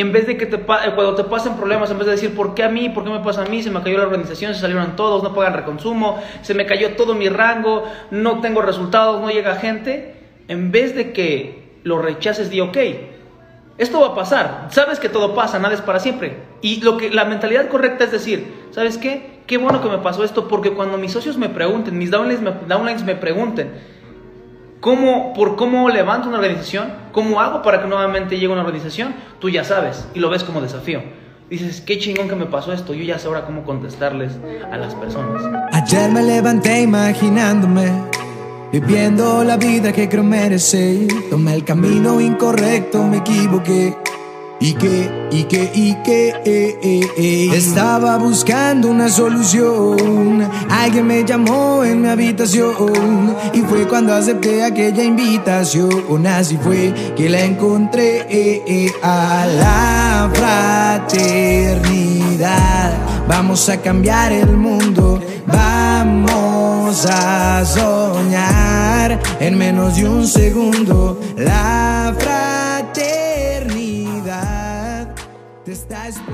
En vez de que te eh, cuando te pasen problemas, en vez de decir, ¿por qué a mí? ¿Por qué me pasa a mí? Se me cayó la organización, se salieron todos, no pagan reconsumo, se me cayó todo mi rango, no tengo resultados, no llega gente. En vez de que lo rechaces, di, ok, esto va a pasar. Sabes que todo pasa, nada es para siempre. Y lo que la mentalidad correcta es decir, ¿sabes qué? Qué bueno que me pasó esto porque cuando mis socios me pregunten, mis downlines me, downlines me pregunten, ¿Cómo, por cómo levanto una organización, cómo hago para que nuevamente llegue una organización, tú ya sabes y lo ves como desafío. Dices, qué chingón que me pasó esto, yo ya sé ahora cómo contestarles a las personas. Ayer me levanté imaginándome, viviendo la vida que creo merecer. Tomé el camino incorrecto, me equivoqué. Y que, y que, y que, eh, eh, eh. estaba buscando una solución. Alguien me llamó en mi habitación y fue cuando acepté aquella invitación. Así fue que la encontré a la fraternidad. Vamos a cambiar el mundo, vamos a soñar en menos de un segundo. La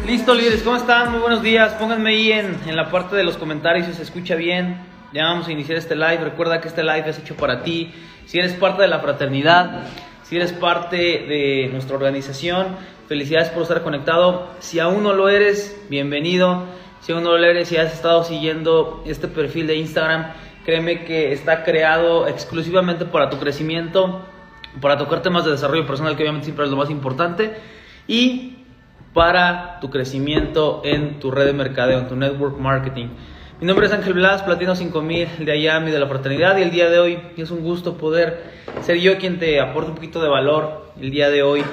Listo, líderes, ¿cómo están? Muy buenos días. Pónganme ahí en, la parte de los comentarios si se escucha bien. Ya vamos a iniciar este live. Recuerda que este live es hecho para ti. Si eres parte de la fraternidad, si eres parte de nuestra organización, felicidades por estar conectado. Si aún no lo eres, bienvenido. Si aún no lo eres y has estado siguiendo este perfil de Instagram, créeme que está creado exclusivamente para tu crecimiento, para tocar temas de desarrollo personal, que obviamente siempre es lo más importante. Y para tu crecimiento en tu red de mercadeo, en tu network marketing. Mi nombre es Ángel Blas, Platino 5000 de Ayami de la Fraternidad y el día de hoy es un gusto poder ser yo quien te aporte un poquito de valor el día de hoy,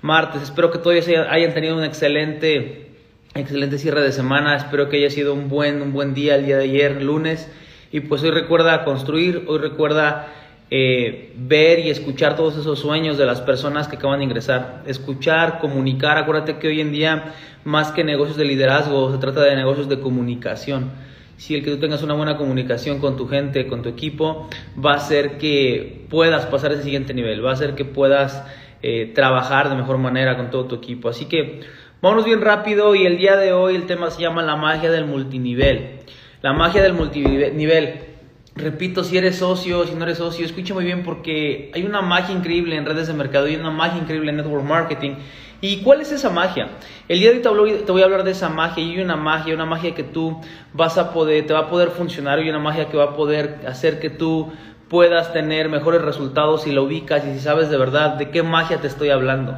martes. Espero que todos hayan tenido un excelente, excelente cierre de semana. Espero que haya sido un buen, un buen día el día de ayer, lunes. Y pues hoy recuerda construir, hoy recuerda eh, ver y escuchar todos esos sueños de las personas que acaban de ingresar. Escuchar, comunicar. Acuérdate que hoy en día, más que negocios de liderazgo, se trata de negocios de comunicación. Si el que tú tengas una buena comunicación con tu gente, con tu equipo, va a hacer que puedas pasar ese siguiente nivel, va a hacer que puedas eh, trabajar de mejor manera con todo tu equipo. Así que vámonos bien rápido y el día de hoy el tema se llama la magia del multinivel. La magia del multinivel. Repito, si eres socio, si no eres socio, escucha muy bien porque hay una magia increíble en redes de mercado y una magia increíble en network marketing. ¿Y cuál es esa magia? El día de hoy te voy a hablar de esa magia y una magia, una magia que tú vas a poder, te va a poder funcionar y una magia que va a poder hacer que tú puedas tener mejores resultados si la ubicas y si sabes de verdad de qué magia te estoy hablando.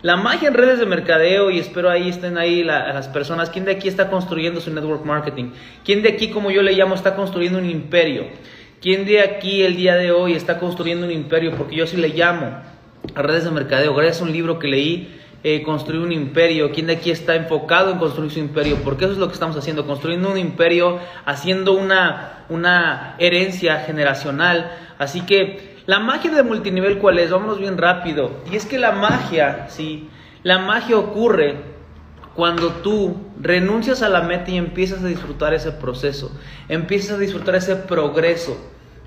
La magia en redes de mercadeo, y espero ahí estén ahí las personas, ¿quién de aquí está construyendo su network marketing? ¿Quién de aquí, como yo le llamo, está construyendo un imperio? ¿Quién de aquí el día de hoy está construyendo un imperio? Porque yo sí le llamo a redes de mercadeo, gracias a un libro que leí, eh, construir un imperio. ¿Quién de aquí está enfocado en construir su imperio? Porque eso es lo que estamos haciendo, construyendo un imperio, haciendo una, una herencia generacional. Así que la magia de multinivel, ¿cuál es? Vámonos bien rápido. Y es que la magia, sí, la magia ocurre cuando tú renuncias a la meta y empiezas a disfrutar ese proceso, empiezas a disfrutar ese progreso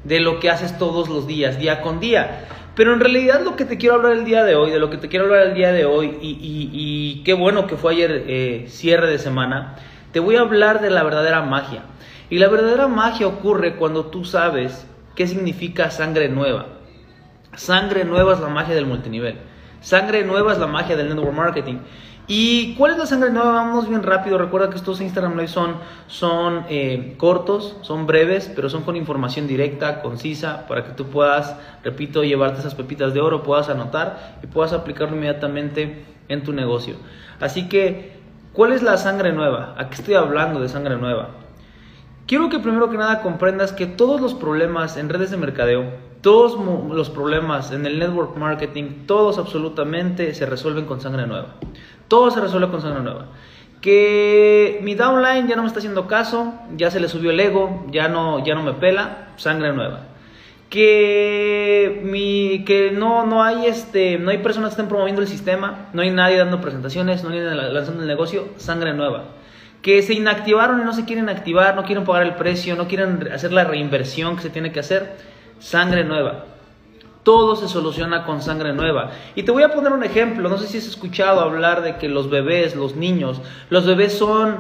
de lo que haces todos los días, día con día. Pero en realidad lo que te quiero hablar el día de hoy, de lo que te quiero hablar el día de hoy, y, qué bueno que fue ayer eh, cierre de semana, te voy a hablar de la verdadera magia. Y la verdadera magia ocurre cuando tú sabes ¿Qué significa sangre nueva? Sangre nueva es la magia del multinivel. Sangre nueva es la magia del network marketing. ¿Y cuál es la sangre nueva? Vamos bien rápido. Recuerda que estos Instagram Live son, son eh, cortos, son breves, pero son con información directa, concisa, para que tú puedas, repito, llevarte esas pepitas de oro, puedas anotar y puedas aplicarlo inmediatamente en tu negocio. Así que, ¿cuál es la sangre nueva? ¿A qué estoy hablando de sangre nueva? Quiero que primero que nada comprendas que todos los problemas en redes de mercadeo, todos los problemas en el network marketing, todos absolutamente se resuelven con sangre nueva. Todo se resuelve con sangre nueva. Que mi downline ya no me está haciendo caso, ya se le subió el ego, ya no, ya no me pela, sangre nueva. Que, mi, que no, no, hay este, no hay personas que estén promoviendo el sistema, no hay nadie dando presentaciones, no hay nadie lanzando el negocio, sangre nueva que se inactivaron y no se quieren activar, no quieren pagar el precio, no quieren hacer la reinversión que se tiene que hacer, sangre nueva. Todo se soluciona con sangre nueva. Y te voy a poner un ejemplo. No sé si has escuchado hablar de que los bebés, los niños, los bebés son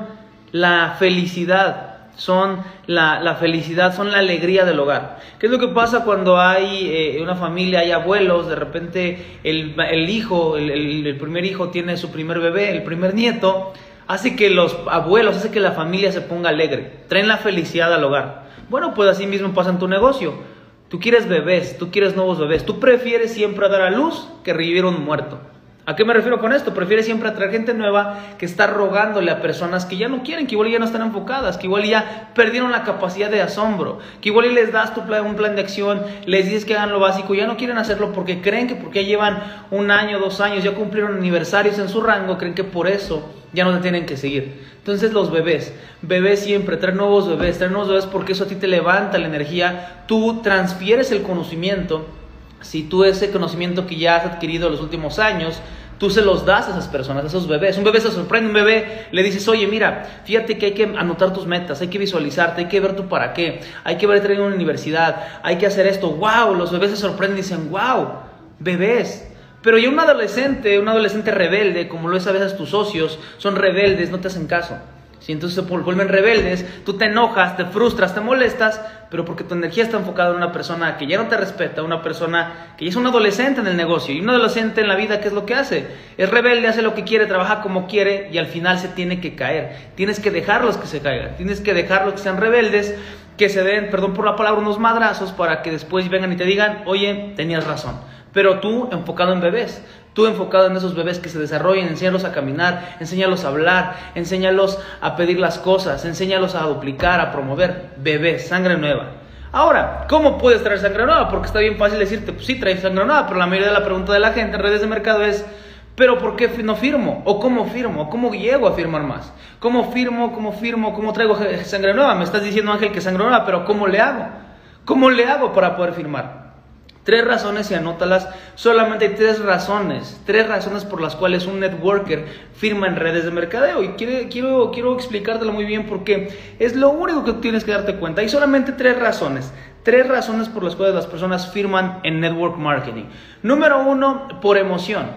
la felicidad son la, felicidad, son la alegría del hogar. ¿Qué es lo que pasa cuando hay eh, una familia, hay abuelos, de repente el, hijo, el, primer hijo tiene su primer bebé, el primer nieto, hace que los abuelos, hace que la familia se ponga alegre, traen la felicidad al hogar. Bueno, pues así mismo pasa en tu negocio. Tú quieres bebés, tú quieres nuevos bebés, tú prefieres siempre dar a luz que revivir un muerto. ¿A qué me refiero con esto? Prefiere siempre atraer gente nueva que está rogándole a personas que ya no quieren, que igual ya no están enfocadas, que igual ya perdieron la capacidad de asombro, que igual les das un plan de acción, les dices que hagan lo básico, ya no quieren hacerlo porque creen que porque llevan un año, dos años, ya cumplieron aniversarios en su rango, creen que por eso ya no te tienen que seguir. Entonces los bebés, bebés siempre, traer nuevos bebés, traer nuevos bebés porque eso a ti te levanta la energía, tú transfieres el conocimiento si tú ese conocimiento que ya has adquirido en los últimos años, tú se los das a esas personas, a esos bebés. Un bebé se sorprende, un bebé le dices, oye, mira, fíjate que hay que anotar tus metas, hay que visualizarte, hay que ver tu para qué, hay que ver en una universidad, hay que hacer esto. ¡Wow! Los bebés se sorprenden y dicen, ¡Wow! Bebés. Pero ya un adolescente, un adolescente rebelde, como lo es a veces tus socios, son rebeldes, no te hacen caso. Si entonces se vuelven rebeldes, tú te enojas, te frustras, te molestas, pero porque tu energía está enfocada en una persona que ya no te respeta, una persona que ya es un adolescente en el negocio. Y un adolescente en la vida, ¿qué es lo que hace? Es rebelde, hace lo que quiere, trabaja como quiere y al final se tiene que caer. Tienes que dejarlos que se caigan, tienes que dejarlos que sean rebeldes, que se den, perdón por la palabra, unos madrazos para que después vengan y te digan, oye, tenías razón. Pero tú enfocado en bebés, tú enfocado en esos bebés que se desarrollen, enséñalos a caminar, enséñalos a hablar, enséñalos a pedir las cosas, enséñalos a duplicar, a promover. Bebés, sangre nueva. Ahora, ¿cómo puedes traer sangre nueva? Porque está bien fácil decirte, pues sí, traes sangre nueva, pero la mayoría de la pregunta de la gente en redes de mercado es, ¿pero por qué no firmo? ¿O cómo firmo? ¿Cómo llego a firmar más? ¿Cómo firmo? ¿Cómo firmo? ¿Cómo traigo sangre nueva? Me estás diciendo, Ángel, que sangre nueva, pero ¿cómo le hago? ¿Cómo le hago para poder firmar? Tres razones y anótalas. Solamente hay tres razones. Tres razones por las cuales un networker firma en redes de mercadeo. Y quiero, quiero, explicártelo muy bien porque es lo único que tienes que darte cuenta. Hay solamente tres razones. Tres razones por las cuales las personas firman en network marketing. Número uno, por emoción.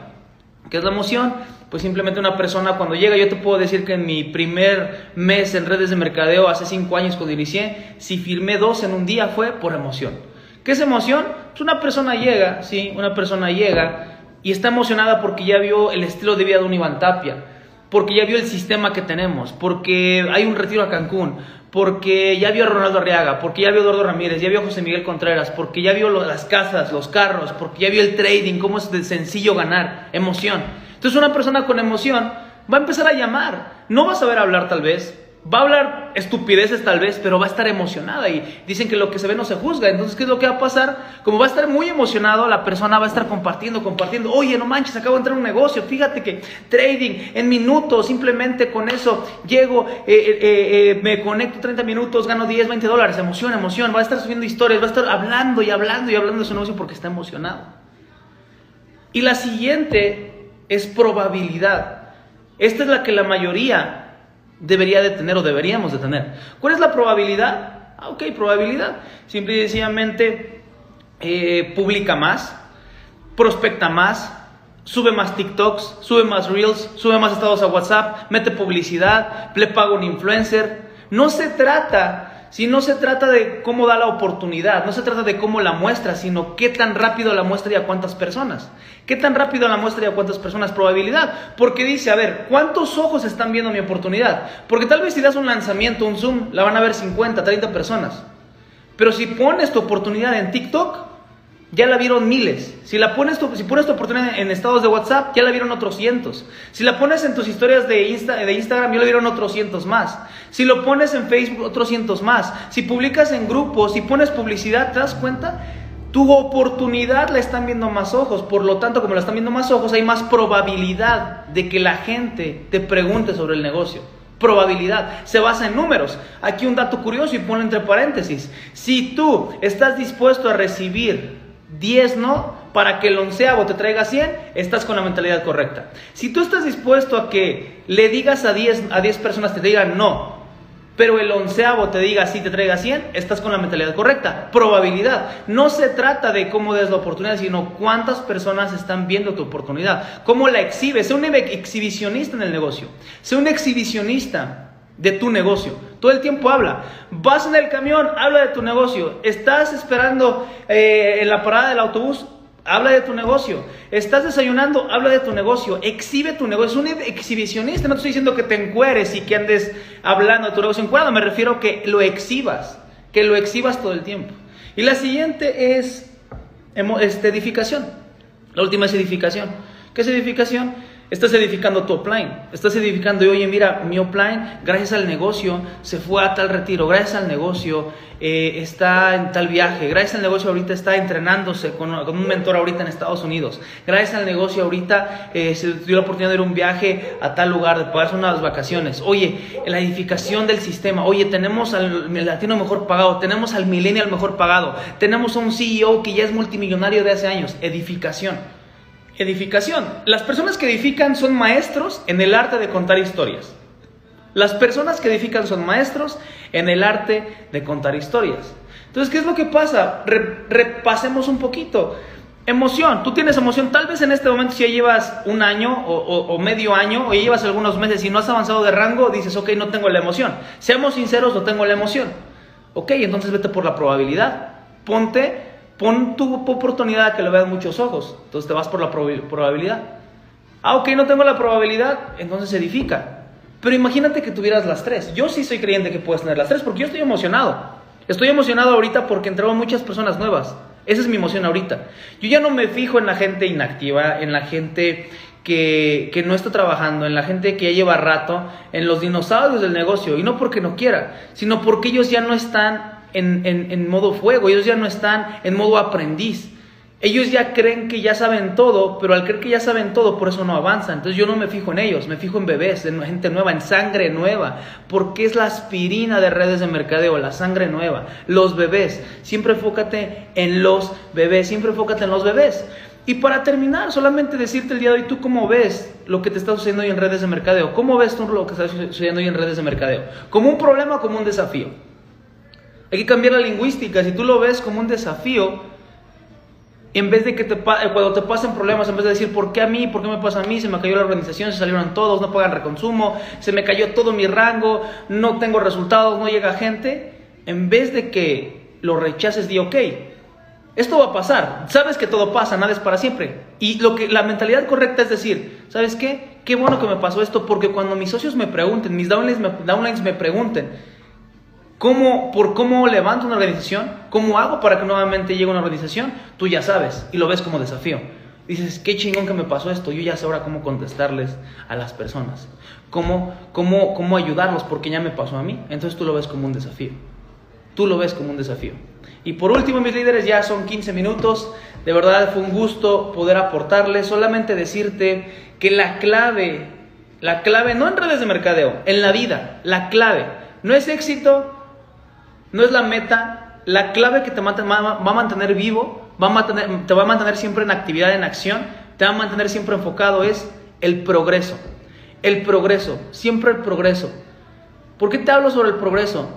¿Qué es la emoción? Pues simplemente una persona cuando llega, yo te puedo decir que en mi primer mes en redes de mercadeo, hace cinco años cuando inicié, si firmé dos en un día fue por emoción. ¿Qué es emoción? Pues una persona llega, sí, una persona llega y está emocionada porque ya vio el estilo de vida de un Iván Tapia, porque ya vio el sistema que tenemos, porque hay un retiro a Cancún, porque ya vio a Ronaldo Arriaga, porque ya vio a Eduardo Ramírez, ya vio a José Miguel Contreras, porque ya vio las casas, los carros, porque ya vio el trading, cómo es de sencillo ganar, emoción. Entonces una persona con emoción va a empezar a llamar, no va a saber hablar tal vez, Va a hablar estupideces tal vez, pero va a estar emocionada y dicen que lo que se ve no se juzga. Entonces, ¿qué es lo que va a pasar? Como va a estar muy emocionado, la persona va a estar compartiendo, compartiendo. Oye, no manches, acabo de entrar en un negocio. Fíjate que trading en minutos, simplemente con eso llego, eh, eh, eh, me conecto 30 minutos, gano 10, 20 dólares. Emoción, emoción. Va a estar subiendo historias, va a estar hablando y hablando y hablando de su negocio porque está emocionado. Y la siguiente es probabilidad. Esta es la que la mayoría debería de tener o deberíamos de tener. ¿Cuál es la probabilidad? Ah, ok, probabilidad. Simple y sencillamente eh, publica más, prospecta más, sube más TikToks, sube más Reels, sube más estados a WhatsApp, mete publicidad, le paga un influencer. No se trata si no se trata de cómo da la oportunidad, no se trata de cómo la muestra, sino qué tan rápido la muestra y a cuántas personas. ¿Qué tan rápido la muestra y a cuántas personas? Probabilidad. Porque dice, a ver, ¿cuántos ojos están viendo mi oportunidad? Porque tal vez si das un lanzamiento, un Zoom, la van a ver 50, 30 personas. Pero si pones tu oportunidad en TikTok, ya la vieron miles. Si, la pones tu, si pones tu oportunidad en estados de WhatsApp, ya la vieron otros cientos. Si la pones en tus historias de, Insta, de Instagram, ya la vieron otros cientos más. Si lo pones en Facebook, otros cientos más. Si publicas en grupos, si pones publicidad, ¿te das cuenta? Tu oportunidad la están viendo más ojos. Por lo tanto, como la están viendo más ojos, hay más probabilidad de que la gente te pregunte sobre el negocio probabilidad, se basa en números. Aquí un dato curioso y ponlo entre paréntesis. Si tú estás dispuesto a recibir 10 no, para que el onceavo te traiga 100, estás con la mentalidad correcta. Si tú estás dispuesto a que le digas a 10, a 10 personas, te digan no, pero el onceavo te diga sí, te traiga 100, estás con la mentalidad correcta. Probabilidad. No se trata de cómo des la oportunidad, sino cuántas personas están viendo tu oportunidad. Cómo la exhibes. Sé un exhibicionista en el negocio. Sé un exhibicionista de tu negocio. Todo el tiempo habla. Vas en el camión, habla de tu negocio. Estás esperando eh, en la parada del autobús, Habla de tu negocio. Estás desayunando, habla de tu negocio. Exhibe tu negocio. Es un exhibicionista. No te estoy diciendo que te encueres y que andes hablando de tu negocio encuadrado. Me refiero a que lo exhibas. Que lo exhibas todo el tiempo. Y la siguiente es este, edificación. La última es edificación. ¿Qué es edificación? Estás edificando tu offline. Estás edificando y oye, mira, mi offline, gracias al negocio, se fue a tal retiro. Gracias al negocio, eh, está en tal viaje. Gracias al negocio, ahorita está entrenándose con, un mentor ahorita en Estados Unidos. Gracias al negocio, ahorita eh, se dio la oportunidad de ir a un viaje a tal lugar, de pagarse unas vacaciones. Oye, la edificación del sistema. Oye, tenemos al latino mejor pagado. Tenemos al millennial mejor pagado. Tenemos a un CEO que ya es multimillonario de hace años. Edificación. Edificación. Las personas que edifican son maestros en el arte de contar historias. Las personas que edifican son maestros en el arte de contar historias. Entonces, ¿qué es lo que pasa? repasemos un poquito. Emoción, tú tienes emoción, tal vez en este momento si ya llevas un año o, medio año o ya llevas algunos meses y no has avanzado de rango, dices, ok, no tengo la emoción. Seamos sinceros, no tengo la emoción. Ok, entonces vete por la probabilidad. Ponte Pon tu oportunidad a que lo vean muchos ojos. Entonces te vas por la probabilidad. Ah, ok, no tengo la probabilidad, entonces se edifica. Pero imagínate que tuvieras las tres. Yo sí soy creyente que puedes tener las tres porque yo estoy emocionado. Estoy emocionado ahorita porque entraron muchas personas nuevas. Esa es mi emoción ahorita. Yo ya no me fijo en la gente inactiva, en la gente que, que, no está trabajando, en la gente que ya lleva rato, en los dinosaurios del negocio. Y no porque no quiera, sino porque ellos ya no están en, modo fuego, ellos ya no están en modo aprendiz. Ellos ya creen que ya saben todo, pero al creer que ya saben todo, por eso no avanzan. Entonces yo no me fijo en ellos, me fijo en bebés, en gente nueva, en sangre nueva, porque es la aspirina de redes de mercadeo, la sangre nueva, los bebés. Siempre enfócate en los bebés, siempre enfócate en los bebés. Y para terminar, solamente decirte el día de hoy, ¿tú cómo ves lo que te está sucediendo hoy en redes de mercadeo? ¿Cómo ves tú lo que está sucediendo hoy en redes de mercadeo? ¿Como un problema o como un desafío? Hay que cambiar la lingüística. Si tú lo ves como un desafío, en vez de que te, eh, cuando te pasen problemas, en vez de decir, ¿por qué a mí? ¿Por qué me pasa a mí? Se me cayó la organización, se salieron todos, no pagan reconsumo, se me cayó todo mi rango, no tengo resultados, no llega gente. En vez de que lo rechaces, di, ok, esto va a pasar. Sabes que todo pasa, nada es para siempre. Y lo que la mentalidad correcta es decir, ¿sabes qué? Qué bueno que me pasó esto porque cuando mis socios me pregunten, mis downlines me, downlines me pregunten, ¿Cómo, por cómo levanto una organización, cómo hago para que nuevamente llegue una organización, tú ya sabes y lo ves como desafío. Dices, qué chingón que me pasó esto, yo ya sé ahora cómo contestarles a las personas, cómo, cómo, cómo ayudarlos porque ya me pasó a mí. Entonces tú lo ves como un desafío. Tú lo ves como un desafío. Y por último, mis líderes, ya son 15 minutos. De verdad fue un gusto poder aportarles. Solamente decirte que la clave, la clave, no en redes de mercadeo, en la vida, la clave, no es éxito, no es la meta, la clave que te va a mantener vivo, va a mantener, te va a mantener siempre en actividad, en acción, te va a mantener siempre enfocado es el progreso. El progreso, siempre el progreso. ¿Por qué te hablo sobre el progreso?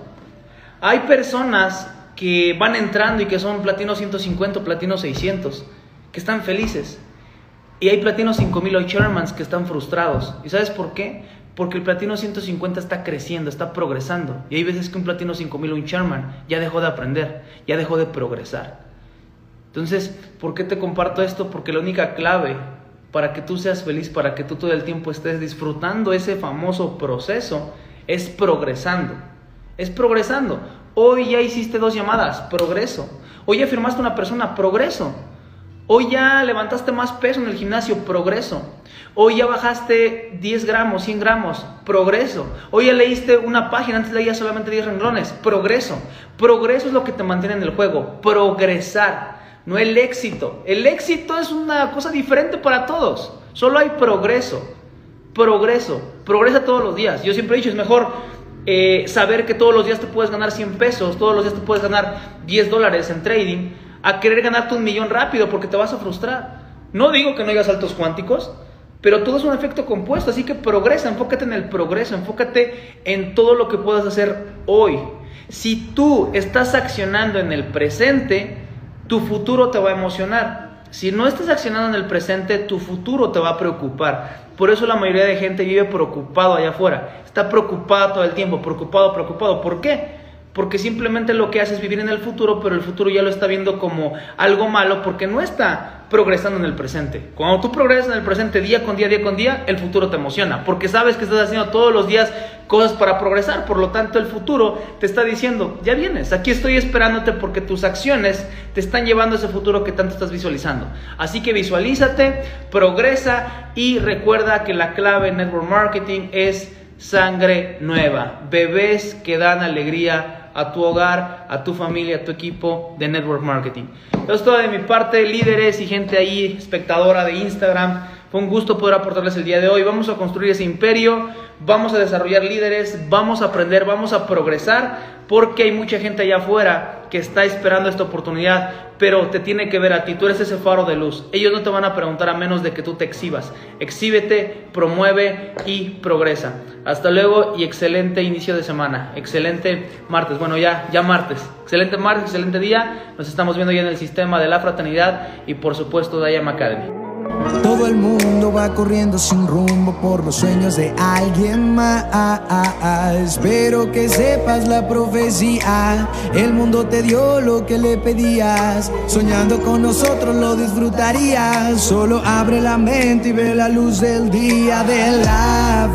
Hay personas que van entrando y que son platino 150, platino 600, que están felices. Y hay platino 5000 o Shermans que están frustrados. ¿Y sabes por qué? Porque el platino 150 está creciendo, está progresando. Y hay veces que un platino 5000 o un Sherman ya dejó de aprender, ya dejó de progresar. Entonces, ¿por qué te comparto esto? Porque la única clave para que tú seas feliz, para que tú todo el tiempo estés disfrutando ese famoso proceso, es progresando. Es progresando. Hoy ya hiciste dos llamadas, progreso. Hoy ya firmaste una persona, progreso. Hoy ya levantaste más peso en el gimnasio, progreso. Hoy ya bajaste 10 gramos, 100 gramos, progreso. Hoy ya leíste una página, antes leías solamente 10 renglones, progreso. Progreso es lo que te mantiene en el juego, progresar, no el éxito. El éxito es una cosa diferente para todos, solo hay progreso, progreso, progresa todos los días. Yo siempre he dicho, es mejor eh, saber que todos los días te puedes ganar 100 pesos, todos los días te puedes ganar 10 dólares en trading a querer ganarte un millón rápido porque te vas a frustrar. No digo que no haya saltos cuánticos, Pero todo es un efecto compuesto, así que progresa, enfócate en el progreso, enfócate en todo lo que puedas hacer hoy. Si tú estás accionando en el presente, tu futuro te va a emocionar. Si no estás accionando en el presente, tu futuro te va a preocupar. Por eso la mayoría de gente vive preocupado allá afuera. Está preocupado todo el tiempo, preocupado, preocupado. ¿Por qué? Porque simplemente lo que hace es vivir en el futuro, pero el futuro ya lo está viendo como algo malo porque no está progresando en el presente. Cuando tú progresas en el presente día con día, día con día, el futuro te emociona, porque sabes que estás haciendo todos los días cosas para progresar, por lo tanto el futuro te está diciendo, ya vienes, aquí estoy esperándote porque tus acciones te están llevando a ese futuro que tanto estás visualizando. Así que visualízate, progresa y recuerda que la clave en network marketing es sangre nueva, bebés que dan alegría a tu hogar, a tu familia, a tu equipo de network marketing. Eso es todo de mi parte, líderes y gente ahí, espectadora de Instagram. Fue un gusto poder aportarles el día de hoy. Vamos a construir ese imperio, vamos a desarrollar líderes, vamos a aprender, vamos a progresar, porque hay mucha gente allá afuera que está esperando esta oportunidad, pero te tiene que ver a ti, tú eres ese faro de luz. Ellos no te van a preguntar a menos de que tú te exhibas. Exhíbete, promueve y progresa. Hasta luego y excelente inicio de semana. Excelente martes. Bueno, ya ya martes. Excelente martes, excelente día. Nos estamos viendo ya en el sistema de la fraternidad y por supuesto de IAM Academy. Todo el mundo va corriendo sin rumbo por los sueños de alguien más. Espero que sepas la profecía. El mundo te dio lo que le pedías. Soñando con nosotros lo disfrutarías. Solo abre la mente y ve la luz del día de la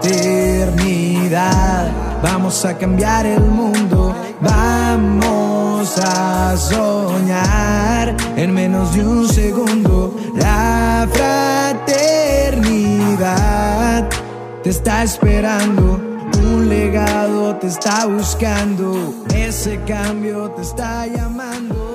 fraternidad. Vamos a cambiar el mundo. Vamos a soñar en menos de un segundo. La fraternidad te está esperando. Un legado te está buscando. Ese cambio te está llamando.